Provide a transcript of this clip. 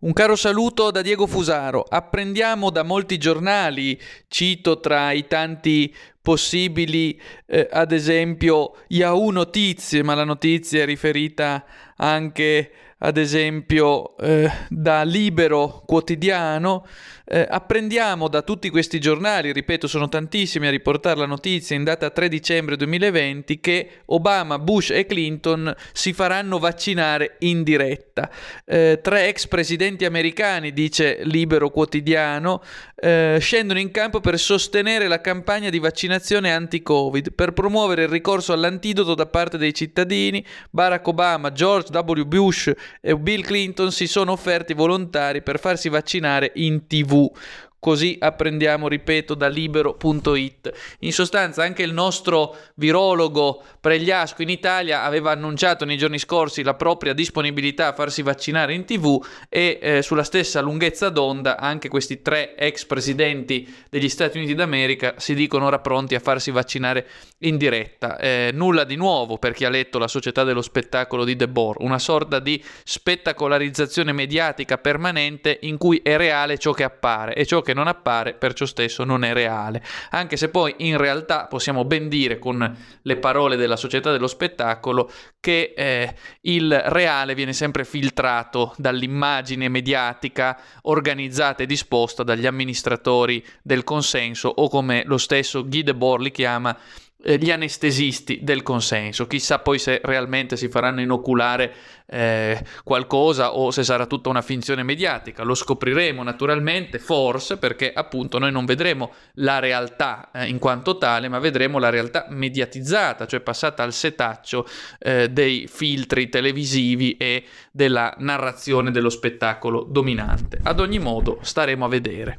Un caro saluto da Diego Fusaro. Apprendiamo da molti giornali, cito tra i tanti possibili, eh, ad esempio Yahoo Notizie, ma la notizia è riferita anche ad esempio eh, da Libero Quotidiano, eh, apprendiamo da tutti questi giornali, ripeto sono tantissimi a riportare la notizia in data 3 dicembre 2020, che Obama, Bush e Clinton si faranno vaccinare in diretta. Eh, tre ex presidenti americani, dice Libero Quotidiano, eh, scendono in campo per sostenere la campagna di vaccinazione anti-Covid, per promuovere il ricorso all'antidoto da parte dei cittadini. Barack Obama, George W. Bush e Bill Clinton si sono offerti volontari per farsi vaccinare in tv. Così apprendiamo, ripeto, da libero.it. In sostanza, anche il nostro virologo Pregliasco in Italia aveva annunciato nei giorni scorsi la propria disponibilità a farsi vaccinare in tv e eh, sulla stessa lunghezza d'onda anche questi tre ex presidenti degli Stati Uniti d'America si dicono ora pronti a farsi vaccinare in diretta. Eh, nulla di nuovo per chi ha letto La società dello spettacolo di De Boer, una sorta di spettacolarizzazione mediatica permanente in cui è reale ciò che appare e ciò che non appare per ciò stesso non è reale. Anche se poi in realtà possiamo ben dire con le parole della società dello spettacolo che eh, il reale viene sempre filtrato dall'immagine mediatica organizzata e disposta dagli amministratori del consenso o come lo stesso Guy Debord li chiama gli anestesisti del consenso. Chissà poi se realmente si faranno inoculare eh, qualcosa o se sarà tutta una finzione mediatica. Lo scopriremo naturalmente, forse, perché appunto noi non vedremo la realtà eh, in quanto tale, ma vedremo la realtà mediatizzata, cioè passata al setaccio eh, dei filtri televisivi e della narrazione dello spettacolo dominante. Ad ogni modo, staremo a vedere.